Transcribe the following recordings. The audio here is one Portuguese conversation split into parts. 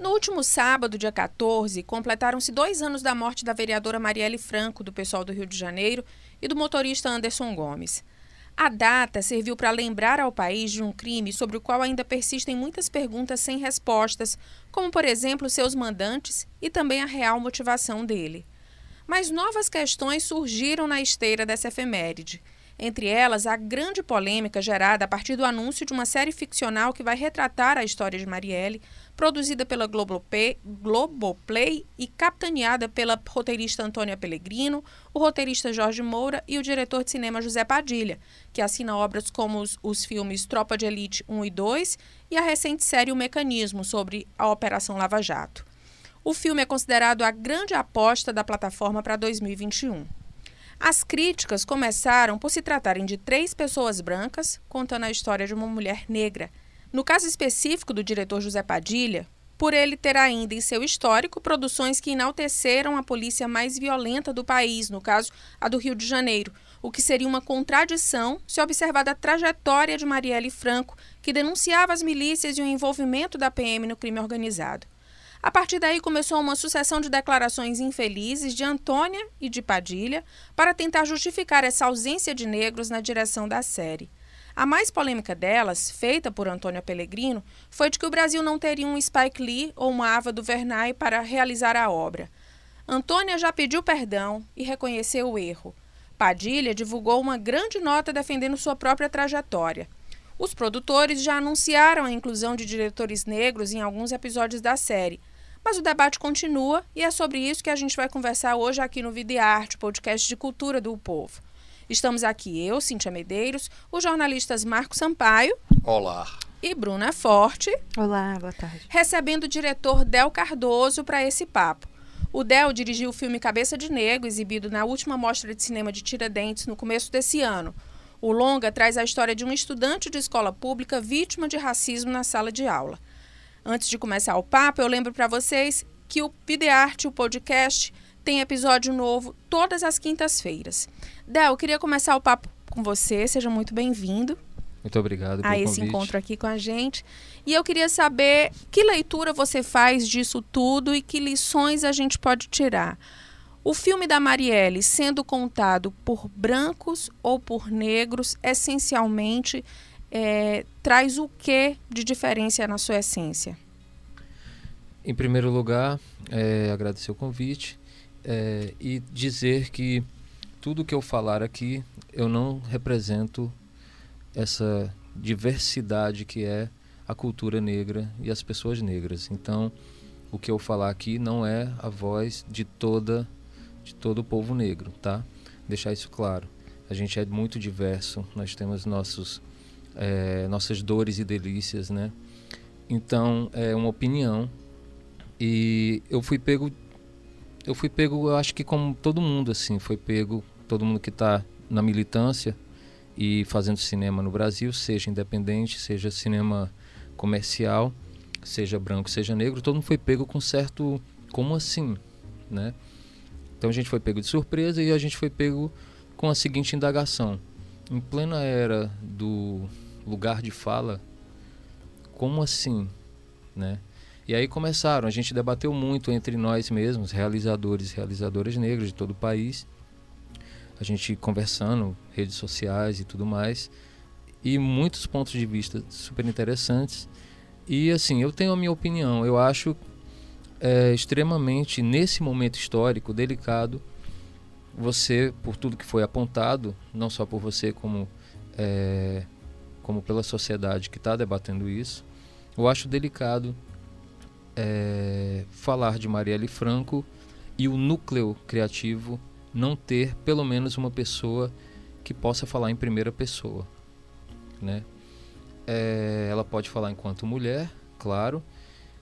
No último sábado, dia 14, completaram-se dois anos da morte da vereadora Marielle Franco, do pessoal do Rio de Janeiro, e do motorista Anderson Gomes. A data serviu para lembrar ao país de um crime sobre o qual ainda persistem muitas perguntas sem respostas, como, por exemplo, seus mandantes e também a real motivação dele. Mas novas questões surgiram na esteira dessa efeméride. Entre elas, a grande polêmica gerada a partir do anúncio de uma série ficcional que vai retratar a história de Marielle, produzida pela Globoplay, e capitaneada pela roteirista Antônia Pellegrino, o roteirista Jorge Moura e o diretor de cinema José Padilha, que assina obras como os, os filmes Tropa de Elite 1 e 2 e a recente série O Mecanismo, sobre a Operação Lava Jato. O filme é considerado a grande aposta da plataforma para 2021. As críticas começaram por se tratarem de três pessoas brancas contando a história de uma mulher negra. No caso específico do diretor José Padilha, por ele ter ainda em seu histórico produções que enalteceram a polícia mais violenta do país, no caso a do Rio de Janeiro, o que seria uma contradição se observada a trajetória de Marielle Franco, que denunciava as milícias e o envolvimento da PM no crime organizado. A partir daí começou uma sucessão de declarações infelizes de Antônia e de Padilha para tentar justificar essa ausência de negros na direção da série. A mais polêmica delas, feita por Antônia Pellegrino, foi de que o Brasil não teria um Spike Lee ou uma Ava DuVernay para realizar a obra. Antônia já pediu perdão e reconheceu o erro. Padilha divulgou uma grande nota defendendo sua própria trajetória. Os produtores já anunciaram a inclusão de diretores negros em alguns episódios da série, mas o debate continua e é sobre isso que a gente vai conversar hoje aqui no Vida e Arte, podcast de cultura do povo. Estamos aqui eu, Cíntia Medeiros, os jornalistas Marco Sampaio. Olá. E Bruna Forte. Olá, boa tarde. Recebendo o diretor Del Cardoso para esse papo. O Del dirigiu o filme Cabeça de Negro, exibido na última mostra de cinema de Tiradentes no começo desse ano. O longa traz a história de um estudante de escola pública vítima de racismo na sala de aula. Antes de começar o papo, eu lembro para vocês que o Pidearte, o podcast, tem episódio novo todas as quintas-feiras. Del, eu queria começar o papo com você, seja muito bem-vindo. Muito obrigado a esse convite. encontro aqui com a gente. E eu queria saber que leitura você faz disso tudo e que lições a gente pode tirar. O filme da Marielle, sendo contado por brancos ou por negros, essencialmente é, traz o que de diferença na sua essência? Em primeiro lugar, é, agradecer o convite é, e dizer que tudo que eu falar aqui, eu não represento essa diversidade que é a cultura negra e as pessoas negras. Então, o que eu falar aqui não é a voz de toda de todo o povo negro, tá? Deixar isso claro. A gente é muito diverso, nós temos nossos é, nossas dores e delícias, né? Então é uma opinião e eu fui pego, eu fui pego, eu acho que como todo mundo assim, foi pego, todo mundo que está na militância e fazendo cinema no Brasil, seja independente, seja cinema comercial, seja branco, seja negro, todo mundo foi pego com certo, como assim, né? Então a gente foi pego de surpresa e a gente foi pego com a seguinte indagação: em plena era do lugar de fala, como assim, né? E aí começaram, a gente debateu muito entre nós mesmos, realizadores e realizadoras negros de todo o país, a gente conversando, redes sociais e tudo mais, e muitos pontos de vista super interessantes. E assim, eu tenho a minha opinião, eu acho é, extremamente, nesse momento histórico delicado, você, por tudo que foi apontado, não só por você como é, como pela sociedade que está debatendo isso, eu acho delicado é, falar de Marielle Franco e o núcleo criativo não ter pelo menos uma pessoa que possa falar em primeira pessoa, né? É, ela pode falar enquanto mulher, claro,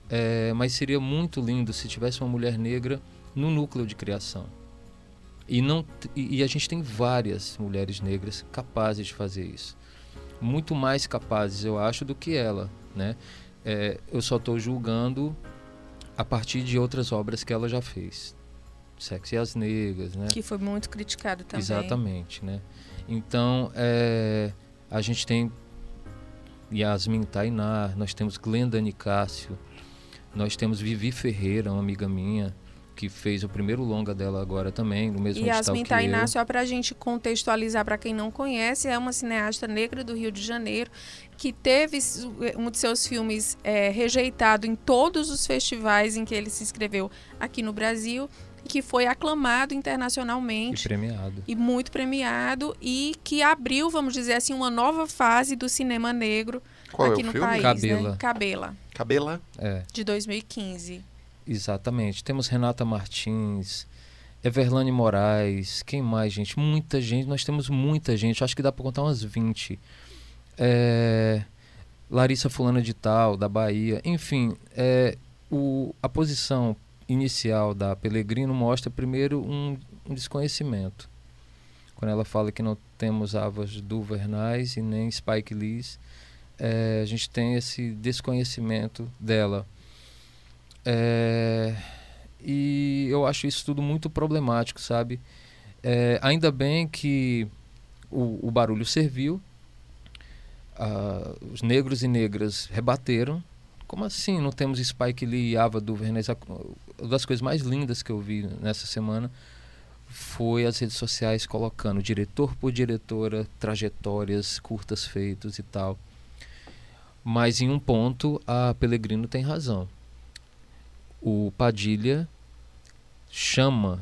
é, mas seria muito lindo se tivesse uma mulher negra no núcleo de criação. E, não, e a gente tem várias mulheres negras capazes de fazer isso muito mais capazes, eu acho, do que ela, né? É, eu só estou julgando a partir de outras obras que ela já fez. Sexo e as Negras, né? Que foi muito criticado também. Exatamente, né? Então, é, a gente tem Yasmin Tainá, nós temos Glenda Nicásio, Nós temos Vivi Ferreira, uma amiga minha, que fez o primeiro longa dela agora também, no mesmo Yasmin Tainá, só para a gente contextualizar para quem não conhece, é uma cineasta negra do Rio de Janeiro que teve um de seus filmes é, rejeitado em todos os festivais em que ele se inscreveu aqui no Brasil que foi aclamado internacionalmente e premiado e muito premiado e que abriu, vamos dizer assim, uma nova fase do cinema negro Qual aqui é no filme? país, Cabela. né? Cabela. Cabela? É. De 2015. Exatamente. Temos Renata Martins, Everlane Moraes, quem mais, gente? Muita gente, nós temos muita gente, acho que dá para contar umas 20. É, Larissa Fulana de Tal, da Bahia, enfim, é, o, a posição inicial da Pellegrino mostra primeiro um, um desconhecimento. Quando ela fala que não temos Avas Duvernais e nem Spike Lees, é, a gente tem esse desconhecimento dela. É, e eu acho isso tudo muito problemático, sabe? É, ainda bem que o, o barulho serviu, ah, os negros e negras rebateram. Como assim não temos Spike Lee e Ava DuVernay? Uma das coisas mais lindas que eu vi nessa semana foi as redes sociais colocando diretor por diretora, trajetórias, curtas feitos e tal. Mas em um ponto a Pellegrino tem razão o Padilha chama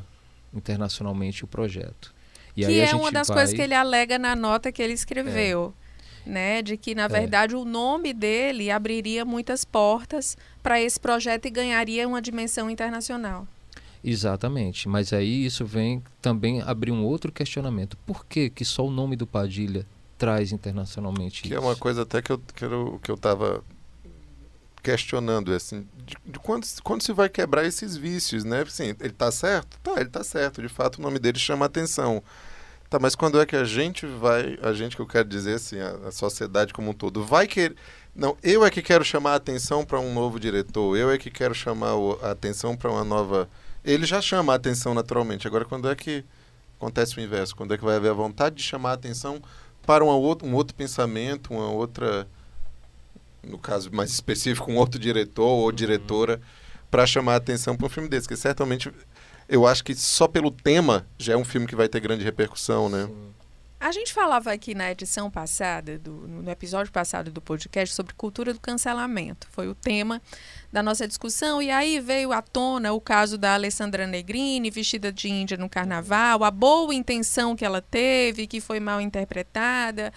internacionalmente o projeto. E que é uma das vai... coisas que ele alega na nota que ele escreveu. É. Né, de que na é. verdade o nome dele abriria muitas portas para esse projeto e ganharia uma dimensão internacional. Exatamente, mas aí isso vem também abrir um outro questionamento. Por que, que só o nome do Padilha traz internacionalmente que isso? é uma coisa até que eu que eu, que eu tava questionando assim, de, de quando, quando se vai quebrar esses vícios, né? Assim, ele está certo? Tá, ele está certo. De fato, o nome dele chama atenção. Tá, mas quando é que a gente vai, a gente que eu quero dizer assim, a, a sociedade como um todo, vai querer. Não, eu é que quero chamar a atenção para um novo diretor, eu é que quero chamar o, a atenção para uma nova. Ele já chama a atenção naturalmente. Agora, quando é que acontece o inverso? Quando é que vai haver a vontade de chamar a atenção para uma outra, um outro pensamento, uma outra no caso mais específico, um outro diretor ou diretora para chamar a atenção para um filme desse, que certamente eu acho que só pelo tema já é um filme que vai ter grande repercussão, né? Sim. A gente falava aqui na edição passada, do, no episódio passado do podcast, sobre cultura do cancelamento. Foi o tema da nossa discussão. E aí veio à tona o caso da Alessandra Negrini, vestida de índia no carnaval, a boa intenção que ela teve, que foi mal interpretada.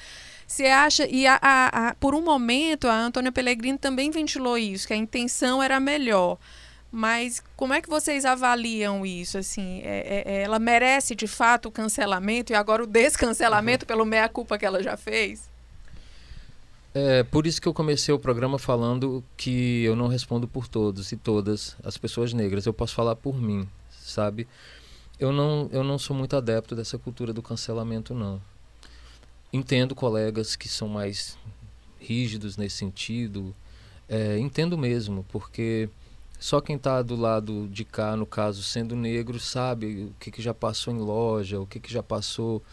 Você acha. E a, a, a, por um momento a Antônia Pellegrini também ventilou isso, que a intenção era melhor. Mas como é que vocês avaliam isso? Assim, é, é, é ela merece de fato o cancelamento e agora o descancelamento uhum. pelo meia-culpa que ela já fez? É por isso que eu comecei o programa falando que eu não respondo por todos e todas as pessoas negras. Eu posso falar por mim, sabe? Eu não, eu não sou muito adepto dessa cultura do cancelamento, não. Entendo colegas que são mais rígidos nesse sentido. É, entendo mesmo, porque só quem está do lado de cá, no caso, sendo negro, sabe o que, que já passou em loja, o que, que já passou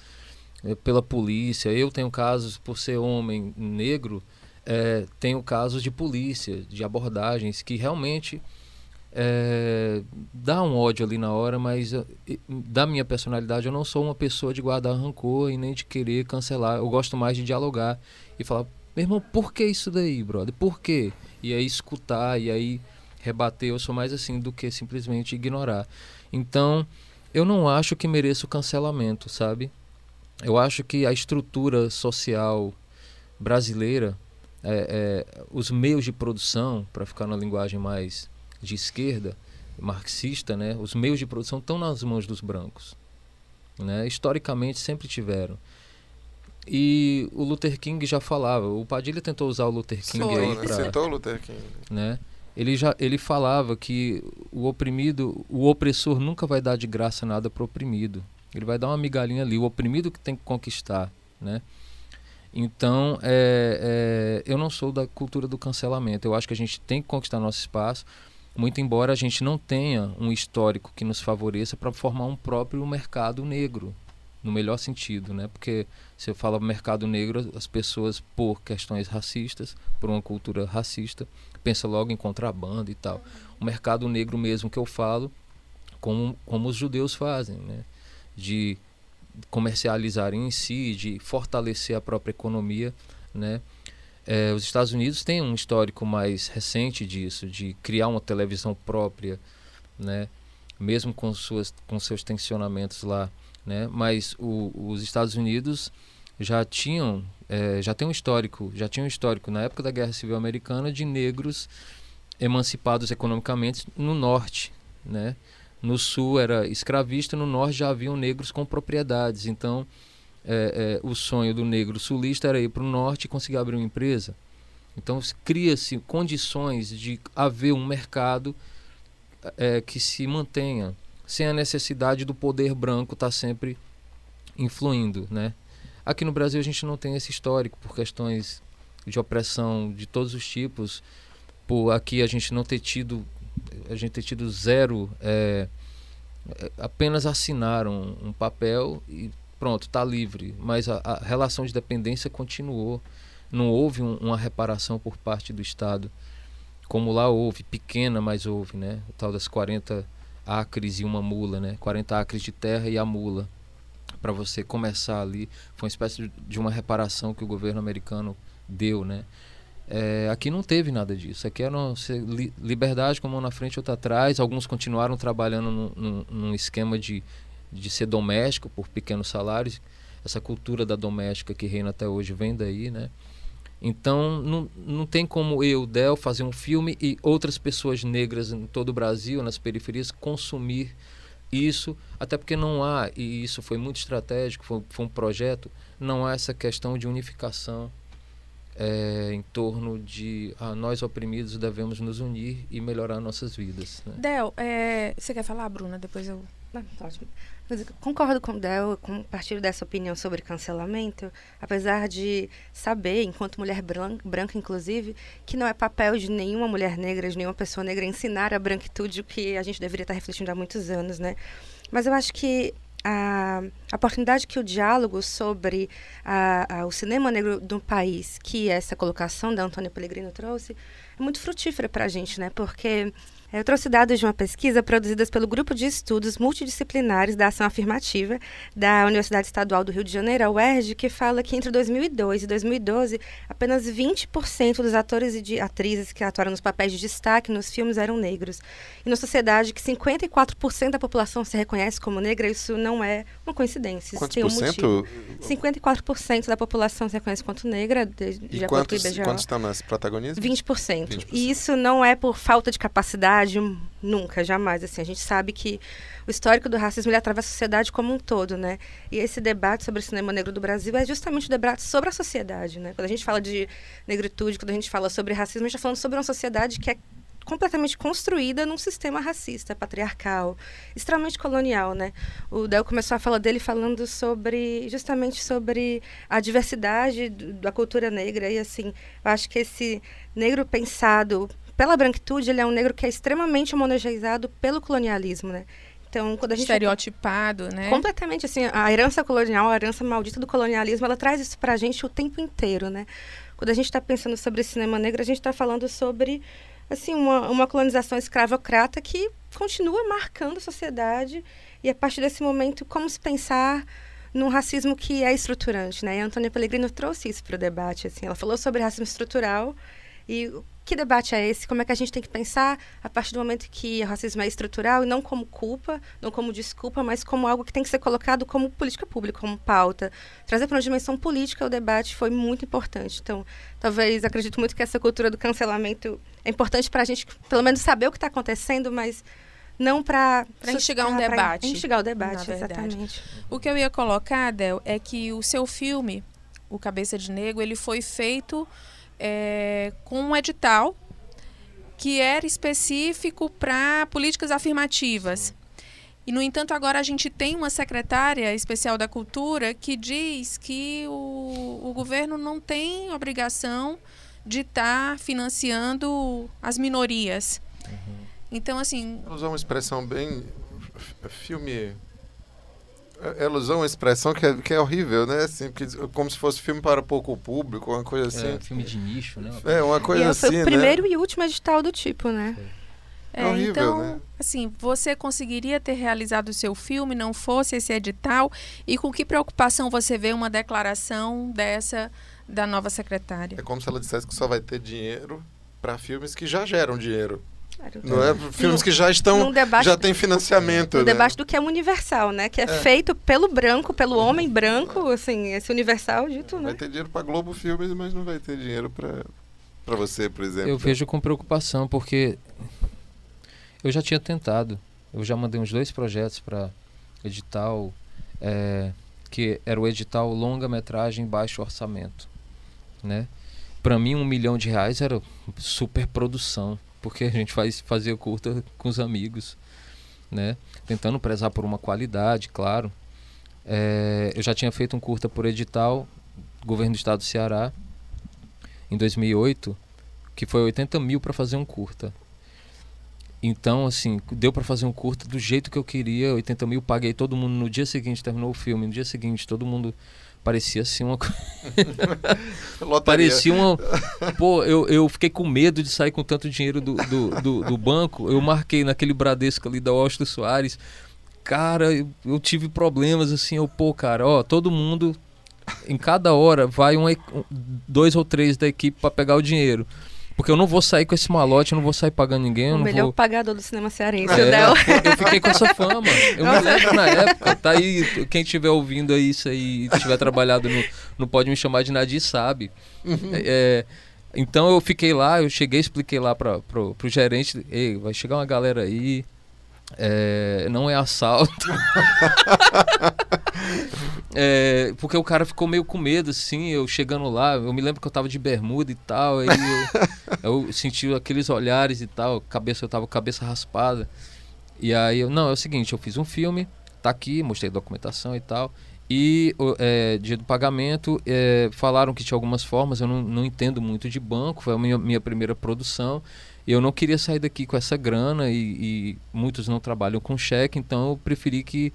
é, pela polícia. Eu tenho casos, por ser homem negro, é, tenho casos de polícia, de abordagens que realmente é, dá um ódio ali na hora, mas da minha personalidade eu não sou uma pessoa de guardar rancor e nem de querer cancelar. Eu gosto mais de dialogar e falar, meu irmão, por que isso daí, brother? Por quê? E aí escutar e aí rebater. Eu sou mais assim do que simplesmente ignorar. Então, eu não acho que mereça o cancelamento, sabe? Eu acho que a estrutura social brasileira, é, é, os meios de produção, para ficar na linguagem mais de esquerda, marxista, né, os meios de produção estão nas mãos dos brancos. Né? Historicamente sempre tiveram. E o Luther King já falava, o Padilha tentou usar o Luther King Sou, aí né? para citou o Luther King. Né? Ele já ele falava que o oprimido, o opressor nunca vai dar de graça nada para o oprimido. Ele vai dar uma migalhinha ali, o oprimido que tem que conquistar, né? Então, é, é, eu não sou da cultura do cancelamento. Eu acho que a gente tem que conquistar nosso espaço muito embora a gente não tenha um histórico que nos favoreça para formar um próprio mercado negro no melhor sentido, né? Porque se eu falo mercado negro, as pessoas por questões racistas, por uma cultura racista, pensam logo em contrabando e tal. O mercado negro mesmo que eu falo, como, como os judeus fazem, né? De comercializarem em si, de fortalecer a própria economia, né? É, os Estados Unidos têm um histórico mais recente disso, de criar uma televisão própria, né? mesmo com, suas, com seus tensionamentos lá. Né? Mas o, os Estados Unidos já tinham, é, já tem um histórico, já tinha um histórico na época da Guerra Civil Americana de negros emancipados economicamente no norte, né? No sul era escravista, no norte já haviam negros com propriedades. Então, é, é, o sonho do negro sulista era ir para o norte e conseguir abrir uma empresa. Então cria-se condições de haver um mercado é, que se mantenha sem a necessidade do poder branco estar tá sempre influindo, né? Aqui no Brasil a gente não tem esse histórico por questões de opressão de todos os tipos, por aqui a gente não ter tido, a gente ter tido zero, é, é apenas assinaram um papel e pronto, está livre. Mas a, a, relação de dependência continuou. Não houve um, uma reparação por parte do Estado, como lá houve, pequena, mas houve, né? O tal das 40 acres e uma mula, né? 40 acres de terra e a mula. Para você começar ali, foi uma espécie de uma reparação que o governo americano deu, né? É, aqui não teve nada disso. Aqui era liberdade com uma na frente outra atrás. Alguns continuaram trabalhando num, num, num esquema de de ser doméstico por pequenos salários. Essa cultura da doméstica que reina até hoje vem daí, né? Então, não, não tem como eu, Del, fazer um filme e outras pessoas negras em todo o Brasil, nas periferias, consumir isso, até porque não há, e isso foi muito estratégico, foi, foi um projeto, não há essa questão de unificação é, em torno de ah, nós oprimidos devemos nos unir e melhorar nossas vidas. Né? Del, é, você quer falar, Bruna? Depois eu. Não, ótimo. Concordo com o Del, compartilho dessa opinião sobre cancelamento, apesar de saber, enquanto mulher branca, inclusive, que não é papel de nenhuma mulher negra, de nenhuma pessoa negra ensinar a branquitude o que a gente deveria estar refletindo há muitos anos, né? Mas eu acho que a, a oportunidade que o diálogo sobre a, a, o cinema negro do país, que essa colocação da Antônia Pellegrino trouxe, é muito frutífera para a gente, né? Porque eu trouxe dados de uma pesquisa produzida pelo Grupo de Estudos Multidisciplinares da Ação Afirmativa da Universidade Estadual do Rio de Janeiro, a UERJ, que fala que entre 2002 e 2012, apenas 20% dos atores e de atrizes que atuaram nos papéis de destaque nos filmes eram negros. E na sociedade que 54% da população se reconhece como negra, isso não é uma coincidência. Quantos tem um por cento? 54% da população se reconhece quanto negra, de, de e quantos, quantos estão nas protagonistas? 20%. 20%. E isso não é por falta de capacidade nunca, jamais. Assim, a gente sabe que o histórico do racismo ele atravessa a sociedade como um todo, né? E esse debate sobre o cinema negro do Brasil é justamente o debate sobre a sociedade, né? Quando a gente fala de negritude, quando a gente fala sobre racismo, a gente está falando sobre uma sociedade que é completamente construída num sistema racista, patriarcal, extremamente colonial, né? O Del começou a fala dele falando sobre justamente sobre a diversidade da cultura negra e assim, eu acho que esse negro pensado pela branquitude, ele é um negro que é extremamente homogeneizado pelo colonialismo, né? Então, quando a gente estereotipado, né? Completamente assim, a herança colonial, a herança maldita do colonialismo, ela traz isso para a gente o tempo inteiro, né? Quando a gente está pensando sobre cinema negro, a gente está falando sobre assim uma, uma colonização escravocrata que continua marcando a sociedade e a partir desse momento como se pensar num racismo que é estruturante, né? E a Antônia Pellegrino trouxe isso para o debate, assim, ela falou sobre racismo estrutural e que debate é esse? Como é que a gente tem que pensar a partir do momento que o racismo é estrutural e não como culpa, não como desculpa, mas como algo que tem que ser colocado como política pública, como pauta. Trazer para uma dimensão política o debate foi muito importante. Então, talvez, acredito muito que essa cultura do cancelamento é importante para a gente, pelo menos, saber o que está acontecendo, mas não para instigar um debate. Instigar o debate, exatamente. O que eu ia colocar, Del, é que o seu filme, O Cabeça de Negro, ele foi feito é, com um edital que era específico para políticas afirmativas. E, no entanto, agora a gente tem uma secretária especial da cultura que diz que o, o governo não tem obrigação de estar tá financiando as minorias. Uhum. Então, assim. Vamos usar uma expressão bem. filme Ela usou uma expressão que é, que é horrível, né? Assim, que, como se fosse filme para pouco público, uma coisa assim. É, filme de nicho, né? É, uma coisa e assim, foi o né? primeiro e último edital do tipo, né? É horrível, então, né? assim, você conseguiria ter realizado o seu filme, não fosse esse edital? E com que preocupação você vê uma declaração dessa da nova secretária? É como se ela dissesse que só vai ter dinheiro para filmes que já geram dinheiro. Claro. Não é filmes que já estão. Debate- já tem financiamento. No né? debate do que é universal, né? Que é, feito pelo branco, pelo homem branco, assim, esse universal dito, Vai né? ter dinheiro para Globo Filmes, mas não vai ter dinheiro para para você, por exemplo. Eu vejo com preocupação, porque eu já tinha tentado. Eu já mandei uns dois projetos para edital, é, que era o edital longa-metragem baixo orçamento. Né? Para mim, um milhão de reais era super produção, porque a gente faz, fazia curta com os amigos, né? tentando prezar por uma qualidade, claro. É, eu já tinha feito um curta por edital, governo do estado do Ceará, em 2008, que foi 80 mil para fazer um curta. Então, assim, deu para fazer um curta do jeito que eu queria, 80 mil, paguei todo mundo no dia seguinte, terminou o filme, no dia seguinte todo mundo parecia assim uma. Parecia uma. Pô, eu, eu fiquei com medo de sair com tanto dinheiro do, do, do, do banco. Eu marquei naquele Bradesco ali da Washington Soares. Cara, eu, eu tive problemas assim. Eu, pô, cara, ó, todo mundo. Em cada hora vai um- dois ou três da equipe para pegar o dinheiro. Porque eu não vou sair com esse malote, eu não vou sair pagando ninguém. O não melhor vou... pagador do cinema cearense, É, o Del. eu fiquei com essa fama. Eu me lembro na época, tá aí, quem estiver ouvindo aí isso aí e tiver trabalhado no, no Pode Me Chamar de Nadir sabe. É, então eu fiquei lá, eu cheguei, expliquei lá pra, pro, pro gerente, ei, vai chegar uma galera aí, é, não é assalto. É, porque o cara ficou meio com medo, assim, eu chegando lá, eu me lembro que eu tava de bermuda e tal, aí eu, eu senti aqueles olhares e tal, cabeça, eu tava com a cabeça raspada. E aí, eu, não, é o seguinte, eu fiz um filme, tá aqui, mostrei documentação e tal. E é, dia do pagamento, é, falaram que tinha algumas formas, eu não, não entendo muito de banco, foi a minha, minha primeira produção. Eu não queria sair daqui com essa grana e, e muitos não trabalham com cheque, então eu preferi que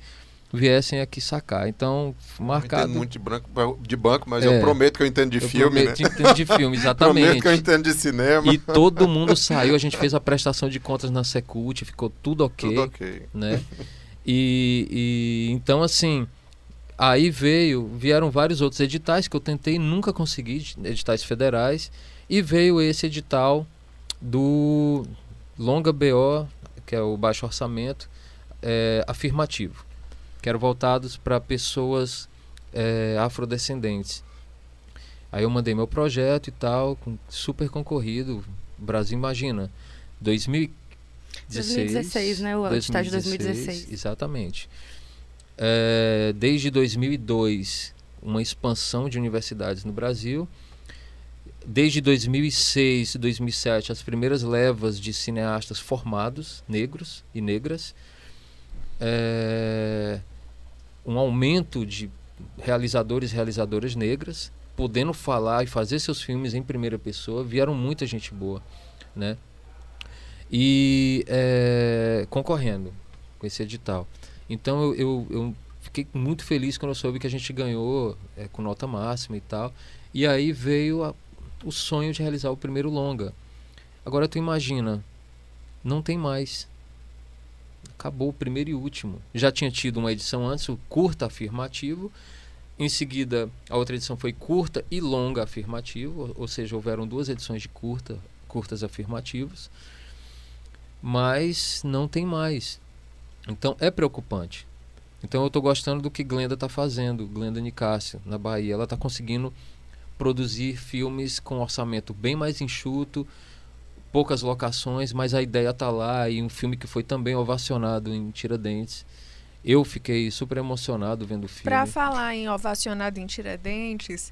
viessem aqui sacar. Então, Eu marcado. entendo muito de, branco, de banco, mas É. eu prometo que eu entendo de eu filme, prometo, né? entendo de filme, exatamente. Prometo que eu entendo de cinema. E todo mundo saiu, a gente fez a prestação de contas na Secult, ficou tudo ok, Tudo ok. né? E, e então assim, aí veio, vieram vários outros editais que eu tentei, nunca consegui, editais federais, e veio esse edital do Longa BO, que é o baixo orçamento, é, afirmativo, que eram voltados para pessoas é, afrodescendentes. Aí eu mandei meu projeto e tal, super concorrido. Brasil imagina. 2016. 2016, né? O edital de 2016. Exatamente. É, desde 2002, uma expansão de universidades no Brasil. Desde 2006 e 2007, as primeiras levas de cineastas formados, negros e negras. É, um aumento de realizadores e realizadoras negras, podendo falar e fazer seus filmes em primeira pessoa. Vieram muita gente boa, né? E é, concorrendo com esse edital. Então eu, eu, eu fiquei muito feliz quando eu soube que a gente ganhou é, com nota máxima e tal. E aí veio a- o sonho de realizar o primeiro longa. Agora tu imagina, não tem mais. Acabou o primeiro e último. Já tinha tido uma edição antes, o curta afirmativo. Em seguida, a outra edição foi curta e longa afirmativo, ou- seja, houveram duas edições de curta, curtas afirmativos. Mas não tem mais. Então é preocupante. Então eu estou gostando do que Glenda está fazendo, Glenda Nicásio, na Bahia. Ela está conseguindo produzir filmes com orçamento bem mais enxuto, poucas locações, mas a ideia está lá e um filme que foi também ovacionado em Tiradentes. Eu fiquei super emocionado vendo o filme. Para falar em ovacionado em Tiradentes,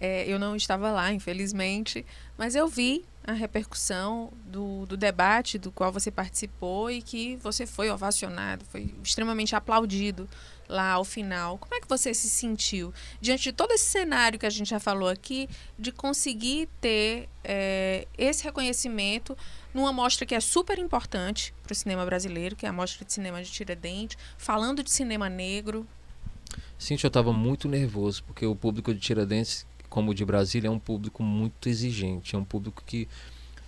é, eu não estava lá, infelizmente, mas eu vi a repercussão do, do debate do qual você participou e que você foi ovacionado, foi extremamente aplaudido lá ao final. Como é que você se sentiu diante de todo esse cenário que a gente já falou aqui, de conseguir ter é, esse reconhecimento numa mostra que é super importante para o cinema brasileiro, que é a Mostra de Cinema de Tiradentes, falando de cinema negro? Cintia, eu estava muito nervoso, porque o público de Tiradentes, como o de Brasília, é um público muito exigente. É um público que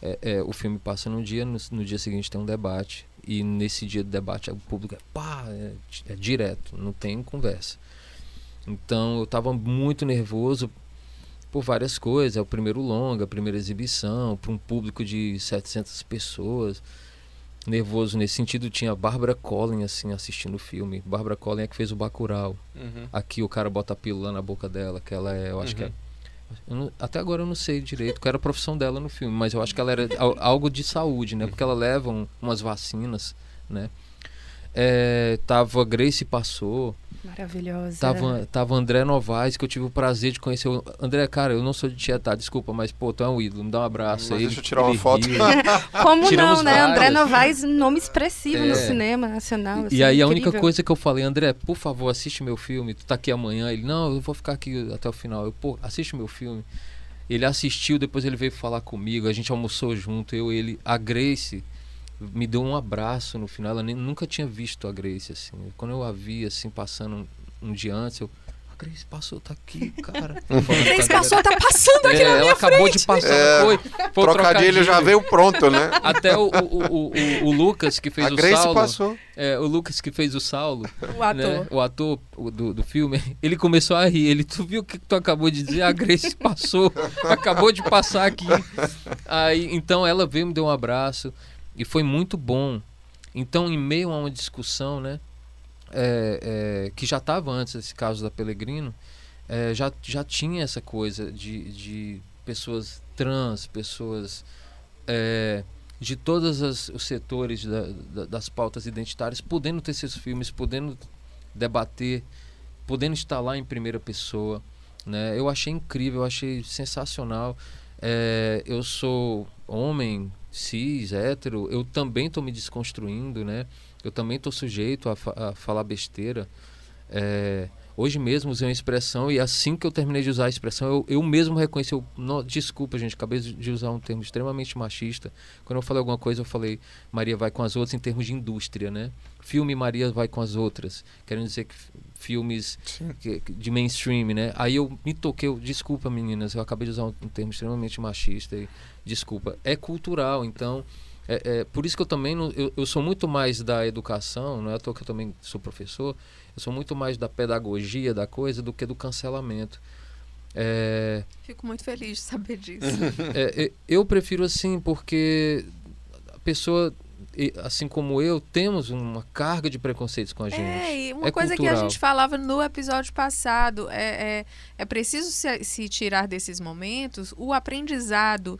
é, é, o filme passa num dia, no, no, dia seguinte tem um debate. E nesse dia de debate o público é pá, é, é direto, não tem conversa. Então eu estava muito nervoso por várias coisas. É o primeiro longa, a primeira exibição, para um público de 700 pessoas. Nervoso nesse sentido, tinha Bárbara Collin assim assistindo o filme. Bárbara Collin é que fez o Bacurau. Uhum. Aqui o cara bota a pílula na boca dela, que ela é, eu acho uhum. que é uhum. Não, até agora eu não sei direito qual era a profissão dela no filme, mas eu acho que ela era algo de saúde, né? Porque ela leva um, umas vacinas, né? É, tava Grace Passou, Maravilhosa. Tava, tava André Novaes, que eu tive o prazer de conhecer. O... André, cara, eu não sou de Tietá, desculpa, mas, pô, tu é um ídolo, me dá um abraço mas aí. Deixa eu tirar uma foto. Como Tiramos não, né? Várias. André Novaes, nome expressivo é. no cinema nacional. Assim, e aí incrível. a única coisa que eu falei, André, por favor, assiste meu filme, tu tá aqui amanhã. Ele, não, eu vou ficar aqui até o final. Eu, pô, assiste meu filme. Ele assistiu, depois ele veio falar comigo, a gente almoçou junto, eu, ele, a Grace me deu um abraço no final. Ela nem, nunca tinha visto a Grace assim. Quando eu a vi assim passando um dia antes, eu. A Grace passou, tá aqui, cara. Grace passou, tá passando aqui é, na minha ela frente. acabou de passar, é, foi. foi trocadilho, trocadilho já veio pronto, né? Até o, o, o, o, Lucas que fez a o Grace Saulo. passou. É, o Lucas que fez o Saulo. O ator. Né, o ator do, do filme, ele começou a rir. Ele, tu viu o que tu acabou de dizer? A Grace passou, acabou de passar aqui. Aí, então ela veio, me deu um abraço. E foi muito bom. Então, em meio a uma discussão, né? é, é, que já estava antes desse caso da Pelegrino, é, já, já tinha essa coisa de, de pessoas trans, pessoas é, de todos os setores da, da, das pautas identitárias podendo ter seus filmes, podendo debater, podendo estar lá em primeira pessoa. Né? Eu achei incrível, eu achei sensacional. É, eu sou homem, cis, hétero, eu também estou me desconstruindo, né? Eu também estou sujeito a, fa a, falar besteira. É, hoje mesmo usei uma expressão e assim que eu terminei de usar a expressão, eu, eu mesmo reconheci. Eu, não, desculpa, gente, acabei de usar um termo extremamente machista. Quando eu falei alguma coisa, eu falei Maria vai com as outras em termos de indústria, né? Filme Maria vai com as outras. Querendo dizer que filmes que, de mainstream, né? Aí eu me toquei, eu, desculpa meninas, eu acabei de usar um, um termo extremamente machista e desculpa. É cultural, então é, é, por isso que eu também não, eu, eu, sou muito mais da educação, não é à toa que eu também sou professor, eu sou muito mais da pedagogia da coisa do que do cancelamento. É, Fico muito feliz de saber disso. É, é, eu prefiro assim, porque a pessoa, assim como eu, temos uma carga de preconceitos com a é, gente. É, e uma coisa cultural. que a gente falava no episódio passado, é, é, é preciso se, se tirar desses momentos o aprendizado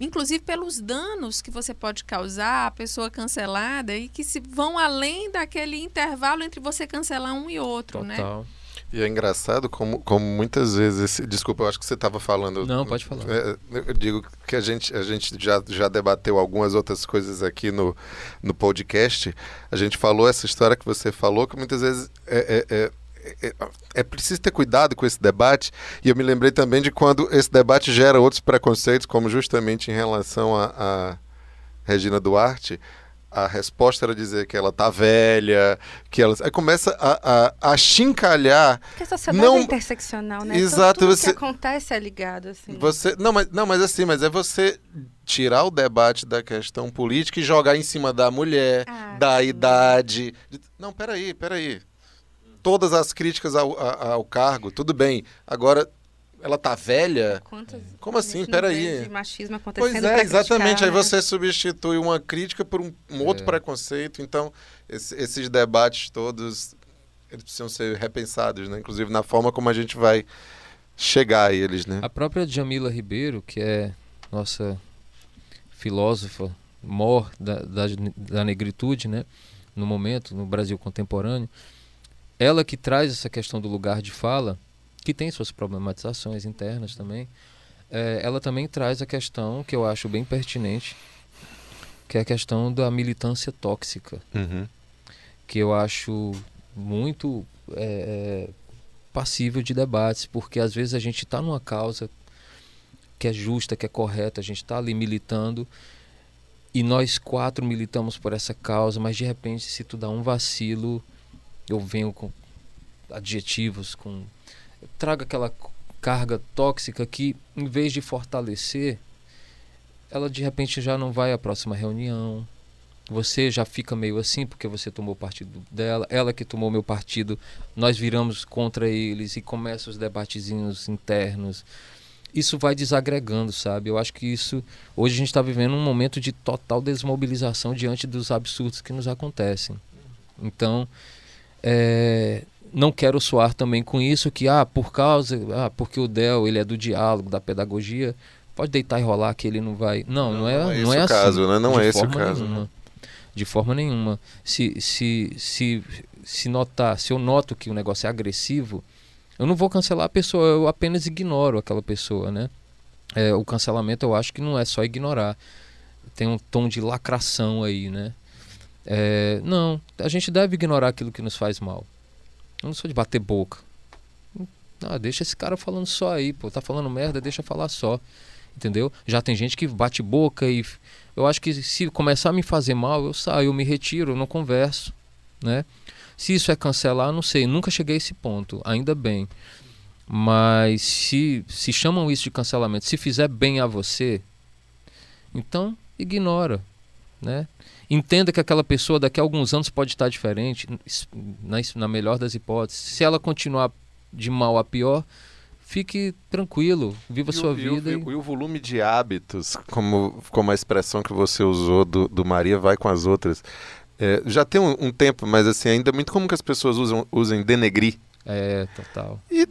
inclusive pelos danos que você pode causar à pessoa cancelada e que se vão além daquele intervalo entre você cancelar um e outro, né? Total. né? E é engraçado como, como muitas vezes. Desculpa, eu acho que você estava falando. Não, pode falar. É, eu digo que a gente, a gente já, já debateu algumas outras coisas aqui no, no podcast. A gente falou essa história que você falou, que muitas vezes é, é, é é, é, preciso ter cuidado com esse debate. E eu me lembrei também de quando esse debate gera outros preconceitos, como justamente em relação a, a Regina Duarte. A resposta era dizer que ela tá velha, que ela. Aí começa a, a, a chincalhar. Porque a sociedade não... é interseccional, né? Exato. Tudo você... que acontece é ligado, assim. Você... Não, mas, não, mas assim, mas é você tirar o debate da questão política e jogar em cima da mulher, ah, da sim. idade. Não, peraí, peraí todas as críticas ao, ao cargo, tudo bem. Agora, ela tá velha? Quantas, Como assim? Peraí. machismo acontecendo pois é, exatamente. Né? Aí você substitui uma crítica por um, um outro é. preconceito. Então, esse, esses debates todos eles precisam ser repensados, né? Inclusive na forma como a gente vai chegar a eles, né? A própria Jamila Ribeiro, que é nossa filósofa mor da, da, da negritude, né? No momento, no Brasil contemporâneo, ela que traz essa questão do lugar de fala, que tem suas problematizações internas também, é, ela também traz a questão que eu acho bem pertinente, que é a questão da militância tóxica, uhum. que eu acho muito é, é passível de debates, porque às vezes a gente está numa causa que é justa, que é correta, a gente está ali militando e nós quatro militamos por essa causa, mas de repente se tu dá um vacilo eu venho com adjetivos, com traga aquela carga tóxica que, em vez de fortalecer, ela de repente já não vai à próxima reunião. Você já fica meio assim porque você tomou partido dela, ela que tomou meu partido, nós viramos contra eles e começam os debatezinhos internos. Isso vai desagregando, sabe? Eu acho que isso. Hoje a gente está vivendo um momento de total desmobilização diante dos absurdos que nos acontecem. Então, é, não quero soar também com isso que ah por causa ah porque o Del ele é do diálogo da pedagogia pode deitar e rolar que ele não vai. Não não, não é não é, não é assim. caso, né? não é esse o caso nenhuma. né? de forma nenhuma. Se se se se notar se eu noto que o negócio é agressivo eu não vou cancelar a pessoa eu apenas ignoro aquela pessoa né? É, o cancelamento eu acho que não é só ignorar. Tem um tom de lacração aí né? É, não a gente deve ignorar aquilo que nos faz mal eu não sou de bater boca. Ah, deixa esse cara falando só aí, pô. Tá falando merda, deixa falar só. Entendeu? Já tem gente que bate boca e. Eu acho que se começar a me fazer mal, eu saio, eu me retiro, eu não converso. Né? Se isso é cancelar, não sei. Nunca cheguei a esse ponto, ainda bem. Mas se, se chamam isso de cancelamento, se fizer bem a você, então ignora. Né? Entenda que aquela pessoa daqui a alguns anos pode estar diferente, na, na melhor das hipóteses. Se ela continuar de mal a pior, fique tranquilo, viva a sua o, vida. E o, e o, volume de hábitos, como, como a expressão que você usou do, do Maria vai com as outras. É, já tem um, um, tempo, mas assim, ainda é muito comum que as pessoas usam, usem denegrir. É, total. E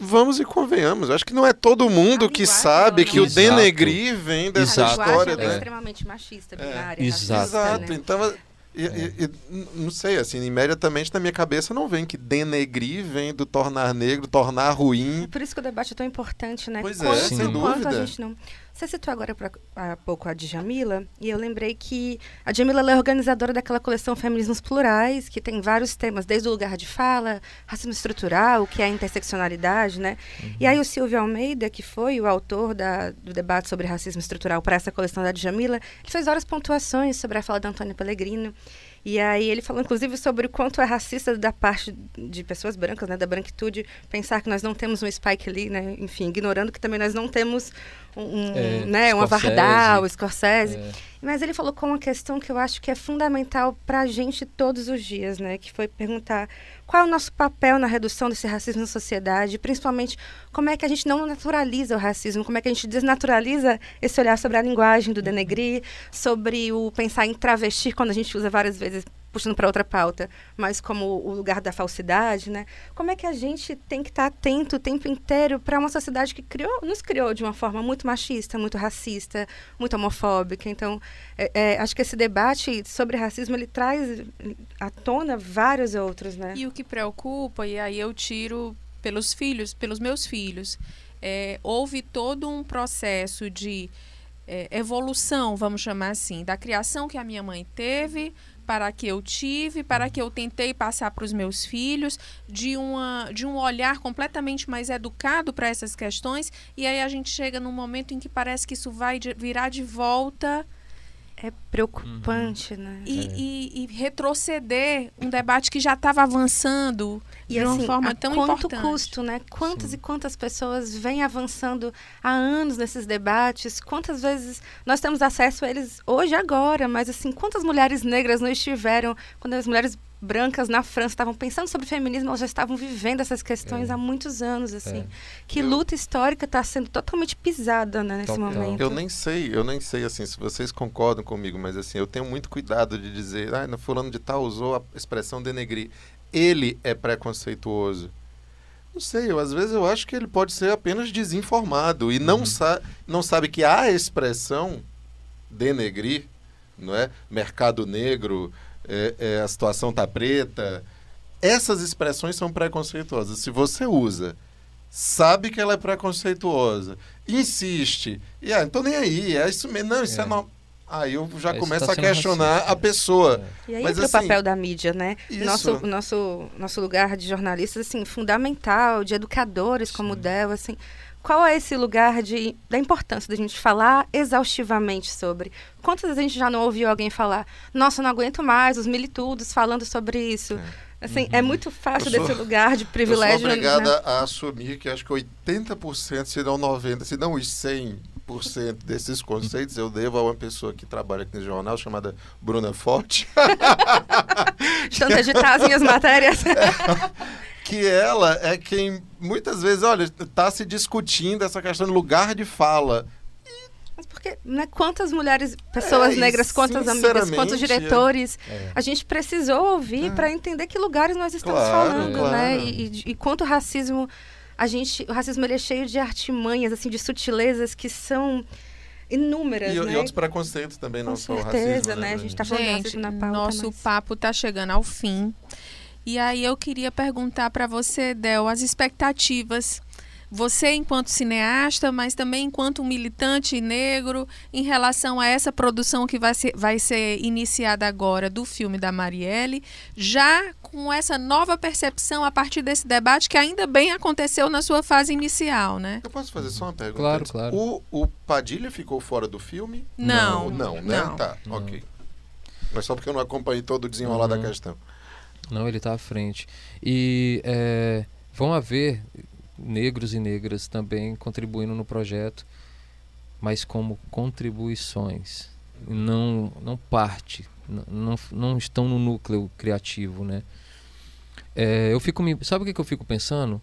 vamos e convenhamos. Acho que não é todo mundo que sabe que o denegrir vem dessa Exato. história, é né? extremamente machista, binária, É. Exato. Exato. né? Então, e, e- e, não sei, assim, imediatamente na minha cabeça não vem que denegrir vem do tornar negro, tornar É ruim. por isso que o debate é tão importante, né? Pois é, quanto, sem quanto dúvida. a gente não... Você citou agora pra- há pouco a Djamila, e eu lembrei que a Djamila é organizadora daquela coleção Feminismos Plurais, que tem vários temas, desde o lugar de fala, racismo estrutural, o que é a interseccionalidade, né? E aí o Silvio Almeida, que foi o autor da- do debate sobre racismo estrutural para essa coleção da Djamila, ele fez várias pontuações sobre a fala da Antônia Pellegrino. E aí ele falou, inclusive, sobre o quanto é racista da parte de pessoas brancas, né, da branquitude, pensar que nós não temos um Spike Lee, né, enfim, ignorando que também nós não temos um, um, É, né, uma Scorsese. Vardal, Scorsese. É, Mas ele falou com uma questão que eu acho que é fundamental para a gente todos os dias, né? Que foi perguntar qual é o nosso papel na redução desse racismo na sociedade, principalmente como é que a gente não naturaliza o racismo, como é que a gente desnaturaliza esse olhar sobre a linguagem do denegrir, sobre o pensar em travestir quando a gente usa várias vezes puxando para outra pauta, mas como o lugar da falsidade, né? Como é que a gente tem que estar atento o tempo inteiro para uma sociedade que criou, nos criou de uma forma muito machista, muito racista, muito homofóbica. Então, é, é, acho que esse debate sobre racismo ele traz à tona vários outros, né? E o que preocupa, e aí eu tiro pelos filhos, pelos meus filhos, é, houve todo um processo de é, evolução, vamos chamar assim, da criação que a minha mãe teve para que eu tive, para que eu tentei passar para os meus filhos, de, uma, de um olhar completamente mais educado para essas questões, e aí a gente chega num momento em que parece que isso vai virar de volta É preocupante, né? e, e- e retroceder um debate que já estava avançando E de uma assim, forma tão quanto importante. custo, né? Quantas Sim. e quantas pessoas vêm avançando há anos nesses debates? Quantas vezes nós temos acesso a eles hoje, agora? Mas assim, quantas mulheres negras não estiveram quando as mulheres brancas na França estavam pensando sobre feminismo, elas já estavam vivendo essas questões É. há muitos anos, assim. É. Que Eu- luta histórica está sendo totalmente pisada né, nesse Total. momento. Eu nem sei, eu nem sei assim se vocês concordam comigo, mas assim, eu tenho muito cuidado de dizer, ah, no fulano de tal usou a expressão denegrir. Ele é preconceituoso. Não sei, eu, às vezes eu acho que ele pode ser apenas desinformado e não, Uhum. sa não sabe que a expressão denegrir, não é? Mercado negro, é, é, a situação tá preta. Essas expressões são preconceituosas. Se você usa, sabe que ela é preconceituosa, insiste, e ah, não tô nem aí, é isso mesmo, não, isso é, É. normal. Aí eu já É, isso começo tá a questionar racista. a pessoa. E aí Mas, entra assim, o papel da mídia, né? isso. Nosso, nosso, nosso lugar de jornalistas, assim, fundamental, de educadores como o Sim. Del, assim. Qual é esse lugar de, da importância da gente falar exaustivamente sobre? Quantas vezes a gente já não ouviu alguém falar, nossa, não aguento mais, os militudos falando sobre isso. É. Assim, uhum. é muito fácil sou, desse lugar de privilégio. Eu sou obrigada né? a assumir que acho que 80%, se não 90%, se não os 100% desses conceitos eu devo a uma pessoa que trabalha aqui no jornal chamada Bruna Forte. Editar as minhas matérias. que ela é quem muitas vezes, olha, está se discutindo essa questão de lugar de fala. Mas porque, né, quantas mulheres, pessoas é, negras, quantas amigas, quantos diretores é. a gente precisou ouvir é. para entender que lugares nós estamos claro, falando, né? claro. né? E, e, e quanto o racismo, a gente, o racismo ele é cheio de artimanhas, assim, de sutilezas que são inúmeras, e, né? E outros preconceitos também, Com não certeza, só o racismo, né? né? A gente está falando gente, racismo na pauta, nosso mas... papo está chegando ao fim. E aí eu queria perguntar para você, Del, as expectativas. Você enquanto cineasta, mas também enquanto militante negro, em relação a essa produção que vai ser, vai ser iniciada agora do filme da Marielle, já com essa nova percepção a partir desse debate que ainda bem aconteceu na sua fase inicial, né? Eu posso fazer só uma pergunta? Claro, claro. O, o Padilha ficou fora do filme? Não. Não, não né? Não. Tá, não. ok. Mas só porque eu não acompanhei todo o desenrolar uhum. da questão. Não, ele está à frente. E é, vão haver negros e negras também contribuindo no projeto, mas como contribuições, não, não parte, não, não estão no núcleo criativo, né? É, eu fico me, sabe o que, que eu fico pensando?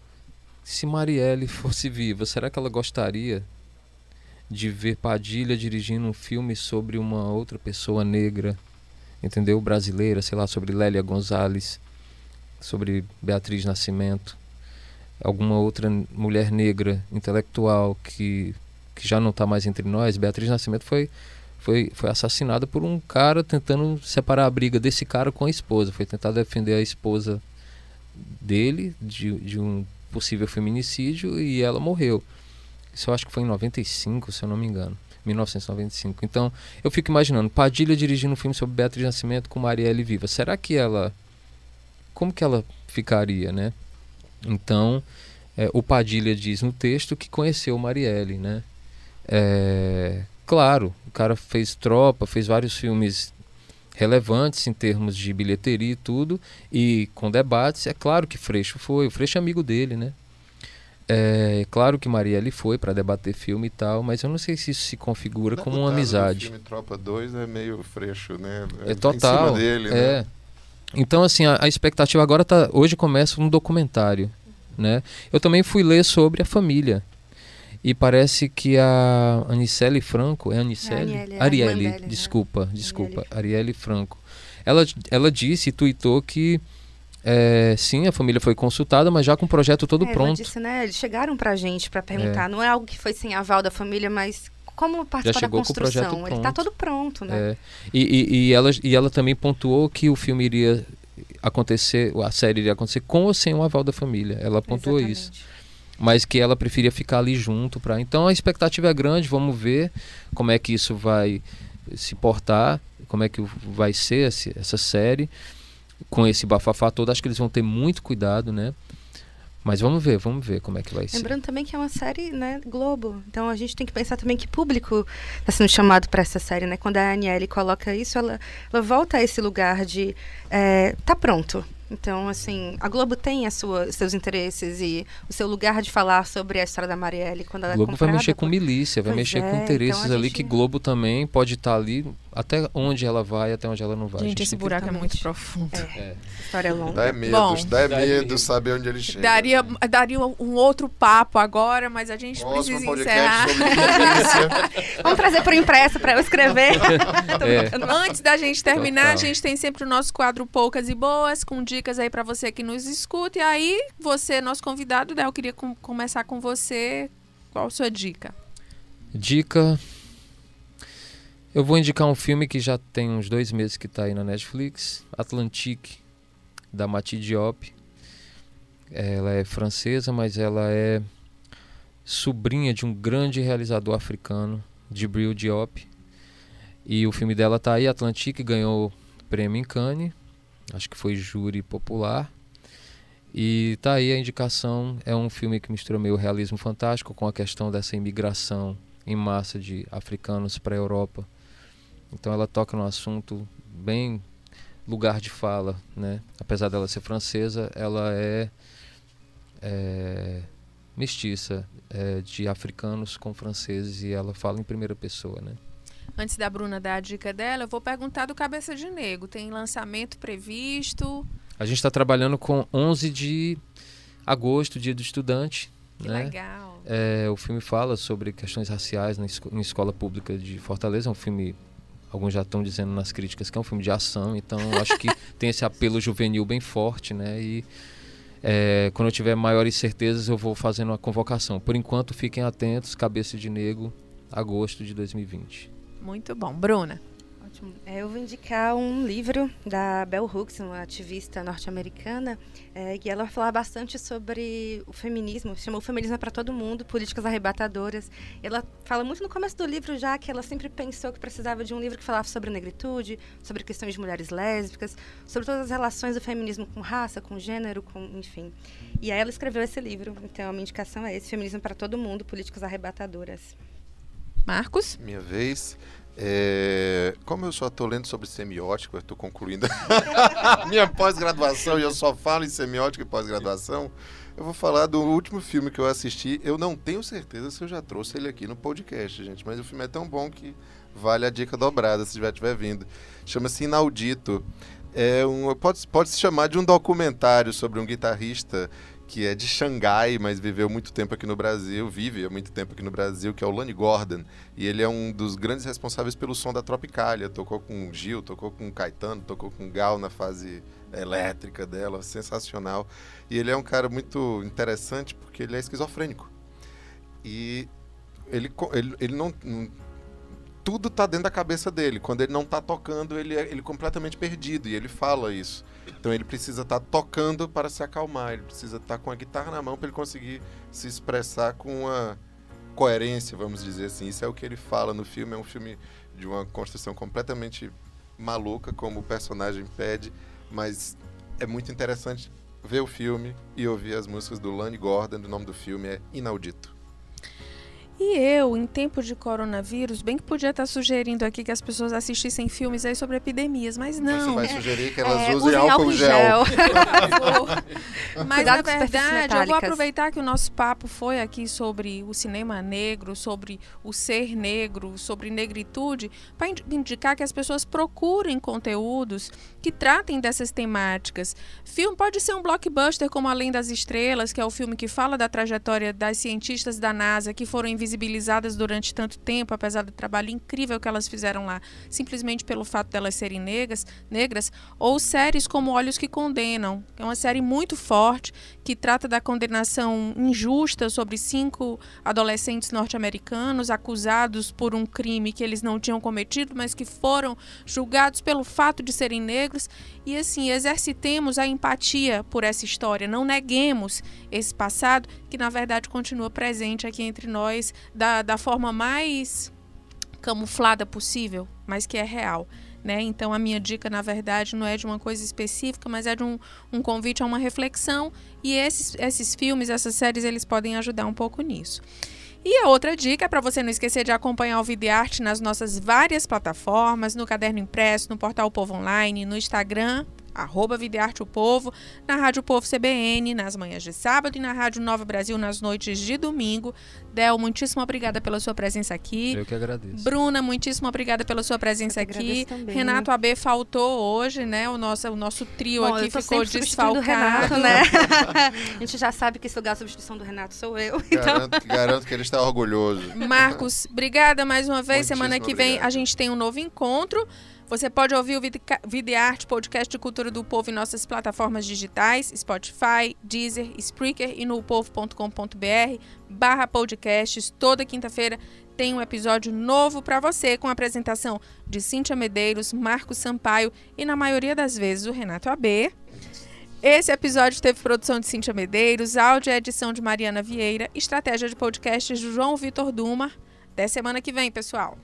Se Marielle fosse viva, será que ela gostaria de ver Padilha dirigindo um filme sobre uma outra pessoa negra entendeu? Brasileira, sei lá, sobre Lélia Gonzalez, sobre Beatriz Nascimento, alguma outra mulher negra intelectual que, que já não está mais entre nós. Beatriz Nascimento foi, foi, foi assassinada por um cara tentando separar a briga desse cara com a esposa. Foi tentar defender a esposa dele de, de um possível feminicídio e ela morreu. Isso eu acho que foi em 95, se eu não me engano. 1995. Então, eu fico imaginando Padilha dirigindo um filme sobre Beatriz Nascimento com Marielle viva. Será que ela como que ela ficaria, né? Então, é, o Padilha diz no texto que conheceu Marielle, né? É, claro, o cara fez Tropa, fez vários filmes relevantes em termos de bilheteria e tudo, e com debates. É claro que Freixo foi, o Freixo é amigo dele, né? É claro que Marielle foi para debater filme e tal, mas eu não sei se isso se configura como uma amizade. O filme Tropa 2 é meio freixo, né? É, é total. Dele, é. Né? Então, assim, a, a, expectativa agora tá. Hoje começa um documentário. Né? Eu também fui ler sobre a família. E parece que a Anicele Franco. É Anicele? É Arielle, dele, desculpa, né? desculpa. Arielle Franco. Ela, ela disse e tuitou que é, sim, a família foi consultada, mas já com o projeto todo é, pronto. Disse, né? Eles chegaram pra gente para perguntar. É. Não é algo que foi sem aval da família, mas como participar da construção? Ele está todo pronto, né? É. E, e, e, ela, e ela também pontuou que o filme iria acontecer, a série iria acontecer com ou sem o aval da família. Ela pontuou Exatamente. isso. Mas que ela preferia ficar ali junto para. Então a expectativa é grande, vamos ver como é que isso vai se portar, como é que vai ser essa série com esse bafafá todo. Acho que eles vão ter muito cuidado, né? Mas vamos ver, vamos ver como é que vai Lembrando ser. Lembrando também que é uma série, né, Globo. Então a gente tem que pensar também que público está sendo chamado para essa série, né? Quando a Aniele coloca isso, ela, ela volta a esse lugar de é, tá pronto, então, assim, a Globo tem a sua, seus interesses e o seu lugar de falar sobre a história da Marielle quando ela é Globo é vai mexer com milícia, vai mexer é, com interesses então ali gente... que Globo também pode estar tá ali até onde ela vai, até onde ela não vai. Gente, esse buraco é muito profundo. É. é. História longa. Dá medo, Bom, dá, medo saber onde ele chega. Daria, daria um outro papo agora, mas a gente Próximo precisa encerrar. Vamos trazer por impresso para eu escrever. É. Antes da gente terminar, Total. a gente tem sempre o nosso quadro Poucas e Boas, com dicas dicas aí para você que nos escuta. E aí, você, nosso convidado, né, eu queria com, começar com você. Qual a sua dica? Dica. Eu vou indicar um filme que já tem uns dois meses que está aí na Netflix, Atlantique, da Mati Diop. Ela é francesa, mas ela é sobrinha de um grande realizador africano, Djibril Diop. E o filme dela tá aí, Atlantique, ganhou prêmio em Cannes acho que foi júri popular. E tá aí a indicação, é um filme que mistura meio realismo fantástico com a questão dessa imigração em massa de africanos para a Europa. Então ela toca num assunto bem lugar de fala, né? Apesar dela ser francesa, ela é, é mestiça é, de africanos com franceses e ela fala em primeira pessoa, né? Antes da Bruna dar a dica dela, eu vou perguntar do Cabeça de Negro. Tem lançamento previsto? A gente está trabalhando com 11 de agosto, dia do estudante. Que né? legal. É, o filme fala sobre questões raciais na esco em escola pública de Fortaleza. É um filme, alguns já estão dizendo nas críticas que é um filme de ação, então acho que tem esse apelo juvenil bem forte, né? E é, quando eu tiver maiores certezas, eu vou fazendo uma convocação. Por enquanto, fiquem atentos, Cabeça de Negro, agosto de 2020. Muito bom. Bruna. Ótimo. É, eu vou indicar um livro da Bell Hooks, uma ativista norte-americana, é, ela fala bastante sobre o feminismo, chamou Feminismo é para Todo Mundo, Políticas Arrebatadoras. Ela fala muito no começo do livro já que ela sempre pensou que precisava de um livro que falasse sobre negritude, sobre questões de mulheres lésbicas, sobre todas as relações do feminismo com raça, com gênero, com enfim. E aí ela escreveu esse livro. Então a minha indicação é esse, Feminismo para Todo Mundo, Políticas Arrebatadoras. Marcos? Minha vez. É, como eu só estou lendo sobre semiótica, eu estou concluindo minha pós-graduação e eu só falo em semiótica e pós-graduação, eu vou falar do último filme que eu assisti. Eu não tenho certeza se eu já trouxe ele aqui no podcast, gente, mas o filme é tão bom que vale a dica dobrada se já tiver vindo. Chama-se Inaudito. É um, pode, pode se chamar de um documentário sobre um guitarrista que é de Xangai, mas viveu muito tempo aqui no Brasil, vive há muito tempo aqui no Brasil, que é o Lonnie Gordon. E ele é um dos grandes responsáveis pelo som da Tropicália. Tocou com Gil, tocou com Caetano, tocou com Gal na fase elétrica dela, sensacional. E ele é um cara muito interessante porque ele é esquizofrênico. E ele, ele, ele não, tudo tá dentro da cabeça dele. Quando ele não tá tocando, ele é ele é completamente perdido. E ele fala isso. Então ele precisa estar tá tocando para se acalmar. Ele precisa estar tá com a guitarra na mão para ele conseguir se expressar com uma coerência, vamos dizer assim. Isso é o que ele fala no filme. É um filme de uma construção completamente maluca, como o personagem pede. Mas é muito interessante ver o filme e ouvir as músicas do Lani Gordon. O nome do filme é Inaudito. E eu, em tempo de coronavírus, bem que podia estar sugerindo aqui que as pessoas assistissem filmes aí sobre epidemias, mas não. Você vai sugerir que elas é, usem álcool, álcool gel. gel. mas Cuidado na verdade, eu vou aproveitar que o nosso papo foi aqui sobre o cinema negro, sobre o ser negro, sobre negritude, para indicar que as pessoas procurem conteúdos que tratem dessas temáticas. Filme pode ser um blockbuster como Além das Estrelas, que é o filme que fala da trajetória das cientistas da NASA que foram invisibilizadas durante tanto tempo, apesar do trabalho incrível que elas fizeram lá, simplesmente pelo fato delas serem negras, negras, ou séries como Olhos que Condenam, que é uma série muito forte que trata da condenação injusta sobre cinco adolescentes norte-americanos acusados por um crime que eles não tinham cometido, mas que foram julgados pelo fato de serem negros. E assim, exercitemos a empatia por essa história, não neguemos esse passado que na verdade continua presente aqui entre nós da, da forma mais camuflada possível, mas que é real. Né? Então, a minha dica, na verdade, não é de uma coisa específica, mas é de um, um convite a uma reflexão. E esses, esses filmes, essas séries, eles podem ajudar um pouco nisso. E a outra dica é para você não esquecer de acompanhar o Videarte nas nossas várias plataformas, no Caderno Impresso, no Portal Povo Online, no Instagram, arroba Videarte o Povo, na Rádio Povo CBN, nas manhãs de sábado e na Rádio Nova Brasil nas noites de domingo. Del, muitíssimo obrigada pela sua presença aqui. Eu que agradeço. Bruna, muitíssimo obrigada pela sua presença aqui. Renato AB faltou hoje, né? O nosso, o nosso trio Bom, aqui ficou desfalcado. Renato, né? a gente já sabe que esse lugar de substituição do Renato sou eu. Então... Garanto, garanto que ele está orgulhoso. Marcos, obrigada mais uma vez. Muitíssimo Semana que vem obrigado. a gente tem um novo encontro. Você pode ouvir o Videarte, podcast de cultura do povo em nossas plataformas digitais, Spotify, Deezer, Spreaker e no povo.com.br barra podcasts. Toda quinta-feira tem um episódio novo para você com a apresentação de Cíntia Medeiros, Marcos Sampaio e, na maioria das vezes, o Renato AB. Esse episódio teve produção de Cíntia Medeiros, áudio e edição de Mariana Vieira, estratégia de podcasts de João Vitor Duma. Até semana que vem, pessoal!